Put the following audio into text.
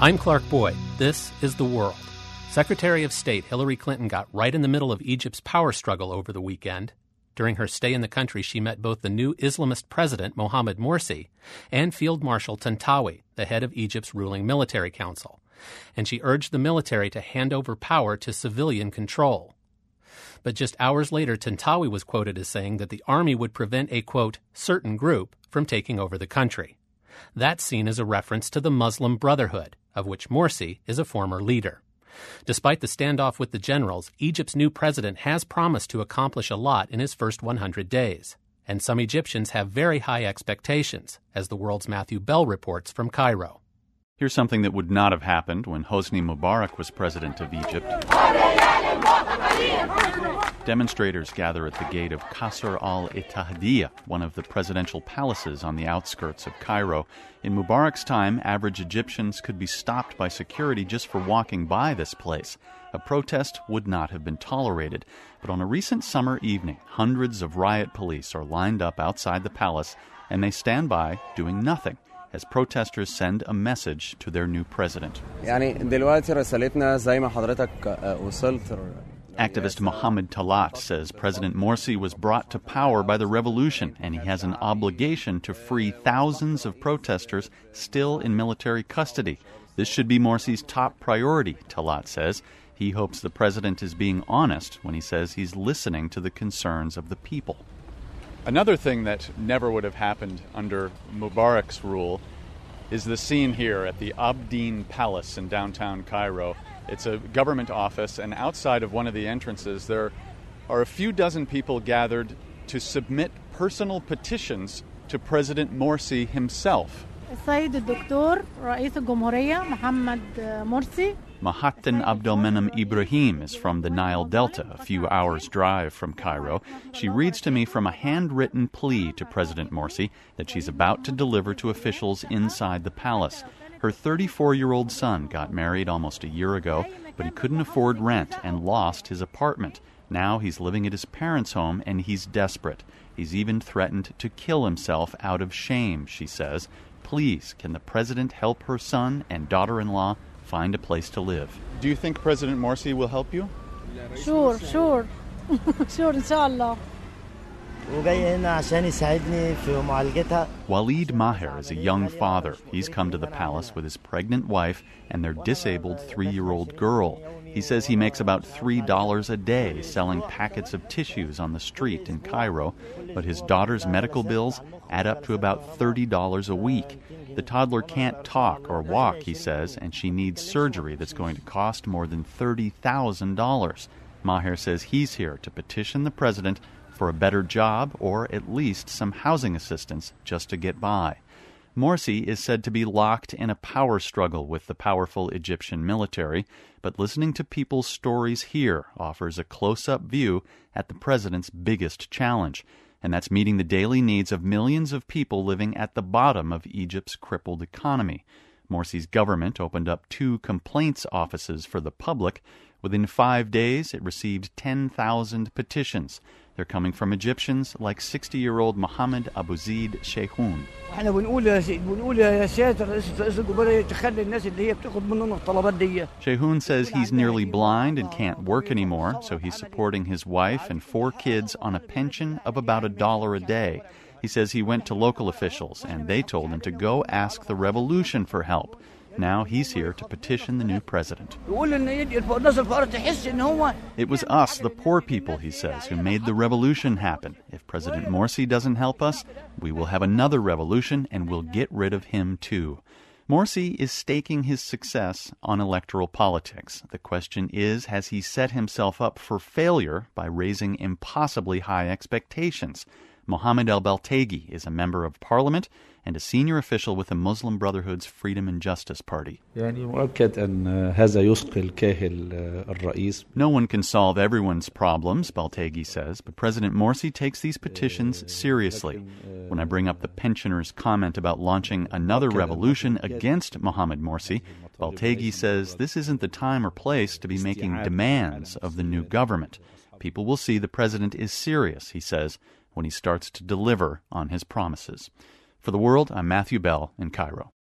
I'm Clark Boyd. This is The World. Secretary of State Hillary Clinton got right in the middle of Egypt's power struggle over the weekend. During her stay in the country, she met both the new Islamist president, Mohamed Morsi, and Field Marshal Tantawi, the head of Egypt's ruling military council. And she urged the military to hand over power to civilian control. But just hours later, Tantawi was quoted as saying that the army would prevent a, quote, certain group from taking over the country. That's seen as a reference to the Muslim Brotherhood, of which Morsi is a former leader. Despite the standoff with the generals, Egypt's new president has promised to accomplish a lot in his first 100 days. And some Egyptians have very high expectations, as the world's Matthew Bell reports from Cairo. Here's something that would not have happened when Hosni Mubarak was president of Egypt. Demonstrators gather at the gate of Qasr al Ittihadiyya, one of the presidential palaces on the outskirts of Cairo. In Mubarak's time, average Egyptians could be stopped by security just for walking by this place. A protest would not have been tolerated. But on a recent summer evening, hundreds of riot police are lined up outside the palace and they stand by doing nothing as protesters send a message to their new president. Activist Mohammed Talat says President Morsi was brought to power by the revolution and he has an obligation to free thousands of protesters still in military custody. This should be Morsi's top priority, Talat says. He hopes the president is being honest when he says he's listening to the concerns of the people. Another thing that never would have happened under Mubarak's rule is the scene here at the Abdeen Palace in downtown Cairo. It's a government office, and outside of one of the entrances, there are a few dozen people gathered to submit personal petitions to President Morsi himself. السيد الدكتور رئيس الجمهورية محمد مرسي Mahatin Abdelmenem Ibrahim is from the Nile Delta, a few hours' drive from Cairo. She reads to me from a handwritten plea to President Morsi that she's about to deliver to officials inside the palace. Her 34 year old son got married almost a year ago, but he couldn't afford rent and lost his apartment. Now he's living at his parents' home and he's desperate. He's even threatened to kill himself out of shame, she says. Please, can the president help her son and daughter in law find a place to live? Do you think President Morsi will help you? Sure, sure. sure, inshallah. Walid Maher is a young father. He's come to the palace with his pregnant wife and their disabled three year old girl. He says he makes about $3 a day selling packets of tissues on the street in Cairo, but his daughter's medical bills add up to about $30 a week. The toddler can't talk or walk, he says, and she needs surgery that's going to cost more than $30,000. Maher says he's here to petition the president for a better job or at least some housing assistance just to get by. Morsi is said to be locked in a power struggle with the powerful Egyptian military, but listening to people's stories here offers a close up view at the president's biggest challenge, and that's meeting the daily needs of millions of people living at the bottom of Egypt's crippled economy. Morsi's government opened up two complaints offices for the public. Within five days, it received 10,000 petitions. They're coming from Egyptians like 60 year old Mohammed Abuzid Sheikhoun. Sheikhoun says he's nearly blind and can't work anymore, so he's supporting his wife and four kids on a pension of about a dollar a day. He says he went to local officials and they told him to go ask the revolution for help. Now he's here to petition the new president. It was us, the poor people, he says, who made the revolution happen. If President Morsi doesn't help us, we will have another revolution and we'll get rid of him too. Morsi is staking his success on electoral politics. The question is has he set himself up for failure by raising impossibly high expectations? Mohammed El Baltagi is a member of parliament and a senior official with the Muslim Brotherhood's Freedom and Justice Party. No one can solve everyone's problems, Baltagi says, but President Morsi takes these petitions seriously. When I bring up the pensioners' comment about launching another revolution against Mohammed Morsi, Baltagi says this isn't the time or place to be making demands of the new government. People will see the president is serious, he says, when he starts to deliver on his promises. For the world, I'm Matthew Bell in Cairo.